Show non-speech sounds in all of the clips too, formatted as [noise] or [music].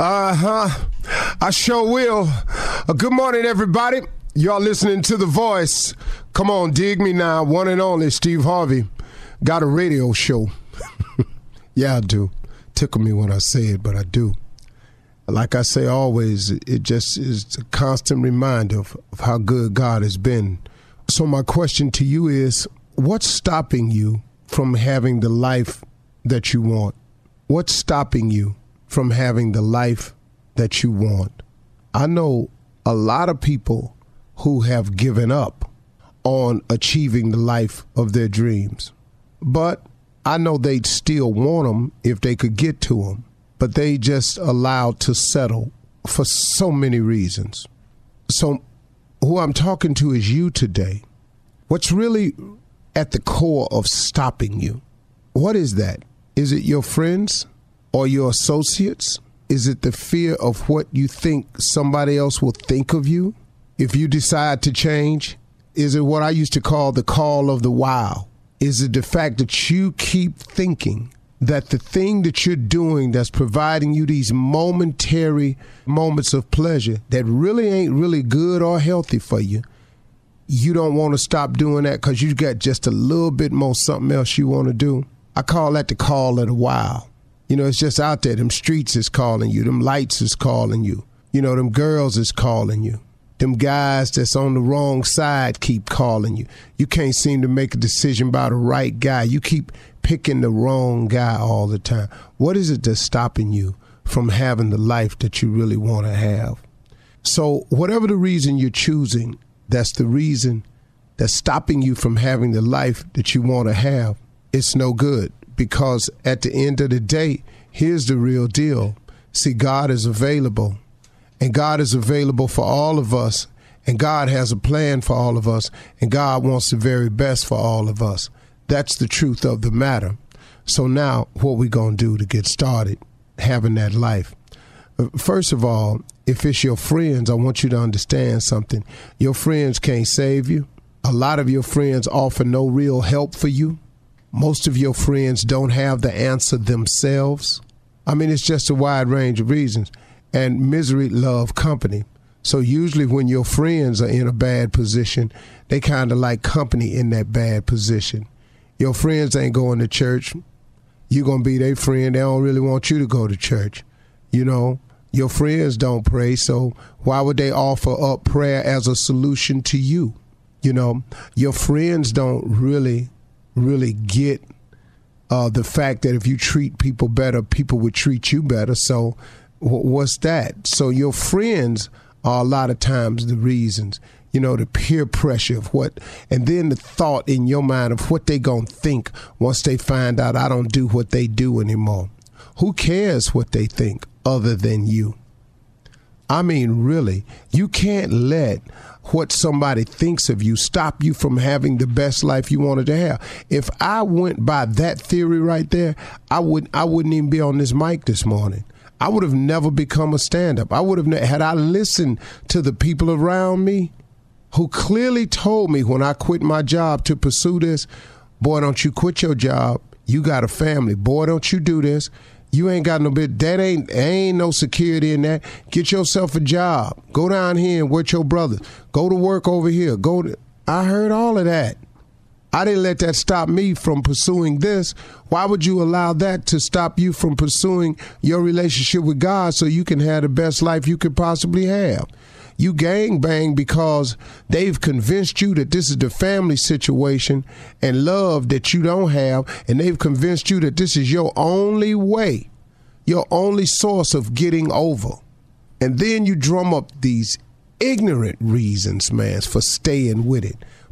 Uh huh. I sure will. Uh, good morning, everybody. Y'all listening to The Voice. Come on, dig me now. One and only Steve Harvey. Got a radio show. [laughs] yeah, I do. Tickle me when I say it, but I do. Like I say always, it just is a constant reminder of, of how good God has been. So, my question to you is what's stopping you from having the life that you want? What's stopping you from having the life that you want? I know a lot of people who have given up on achieving the life of their dreams. But I know they'd still want them if they could get to them, but they just allowed to settle for so many reasons. So, who I'm talking to is you today. What's really at the core of stopping you? What is that? Is it your friends or your associates? Is it the fear of what you think somebody else will think of you if you decide to change? Is it what I used to call the call of the wow? Is it the fact that you keep thinking that the thing that you're doing that's providing you these momentary moments of pleasure that really ain't really good or healthy for you, you don't want to stop doing that because you got just a little bit more something else you want to do? I call that the call of the wow. You know, it's just out there. Them streets is calling you. Them lights is calling you. You know, them girls is calling you. Them guys that's on the wrong side keep calling you. You can't seem to make a decision about the right guy. You keep picking the wrong guy all the time. What is it that's stopping you from having the life that you really want to have? So, whatever the reason you're choosing, that's the reason that's stopping you from having the life that you want to have. It's no good because at the end of the day, here's the real deal. See, God is available, and God is available for all of us, and God has a plan for all of us, and God wants the very best for all of us. That's the truth of the matter. So now, what we gonna do to get started having that life? Uh, First of all, if it's your friends, I want you to understand something. Your friends can't save you. A lot of your friends offer no real help for you. Most of your friends don't have the answer themselves. I mean, it's just a wide range of reasons. And misery love company. So usually when your friends are in a bad position, they kind of like company in that bad position. Your friends ain't going to church. You're going to be their friend. They don't really want you to go to church. You know, your friends don't pray, so why would they offer up prayer as a solution to you? You know, your friends don't really, really get uh, the fact that if you treat people better, people would treat you better. So, what's that? So, your friends are a lot of times the reasons. You know, the peer pressure of what, and then the thought in your mind of what they gonna think once they find out I don't do what they do anymore. Who cares what they think other than you? I mean, really, you can't let what somebody thinks of you stop you from having the best life you wanted to have. If I went by that theory right there, I would I wouldn't even be on this mic this morning. I would have never become a stand-up. I would have had I listened to the people around me who clearly told me when I quit my job to pursue this, boy, don't you quit your job. You got a family. Boy, don't you do this. You ain't got no bit. That ain't ain't no security in that. Get yourself a job. Go down here and work your brothers. Go to work over here. Go to. I heard all of that. I didn't let that stop me from pursuing this. Why would you allow that to stop you from pursuing your relationship with God so you can have the best life you could possibly have? You gang bang because they've convinced you that this is the family situation and love that you don't have, and they've convinced you that this is your only way, your only source of getting over. And then you drum up these ignorant reasons, man, for staying with it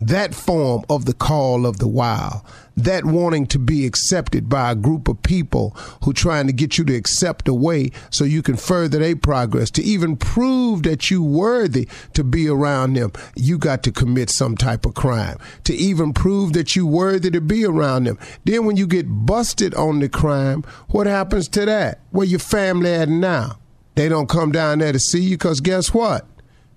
that form of the call of the wild, that wanting to be accepted by a group of people who trying to get you to accept a way so you can further their progress, to even prove that you worthy to be around them, you got to commit some type of crime. To even prove that you worthy to be around them. Then when you get busted on the crime, what happens to that? Where your family at now? They don't come down there to see you because guess what?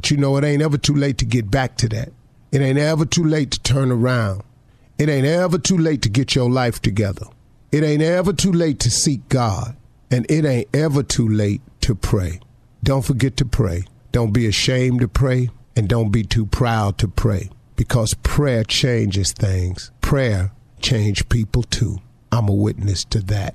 But you know, it ain't ever too late to get back to that. It ain't ever too late to turn around. It ain't ever too late to get your life together. It ain't ever too late to seek God. And it ain't ever too late to pray. Don't forget to pray. Don't be ashamed to pray. And don't be too proud to pray. Because prayer changes things. Prayer changes people too. I'm a witness to that.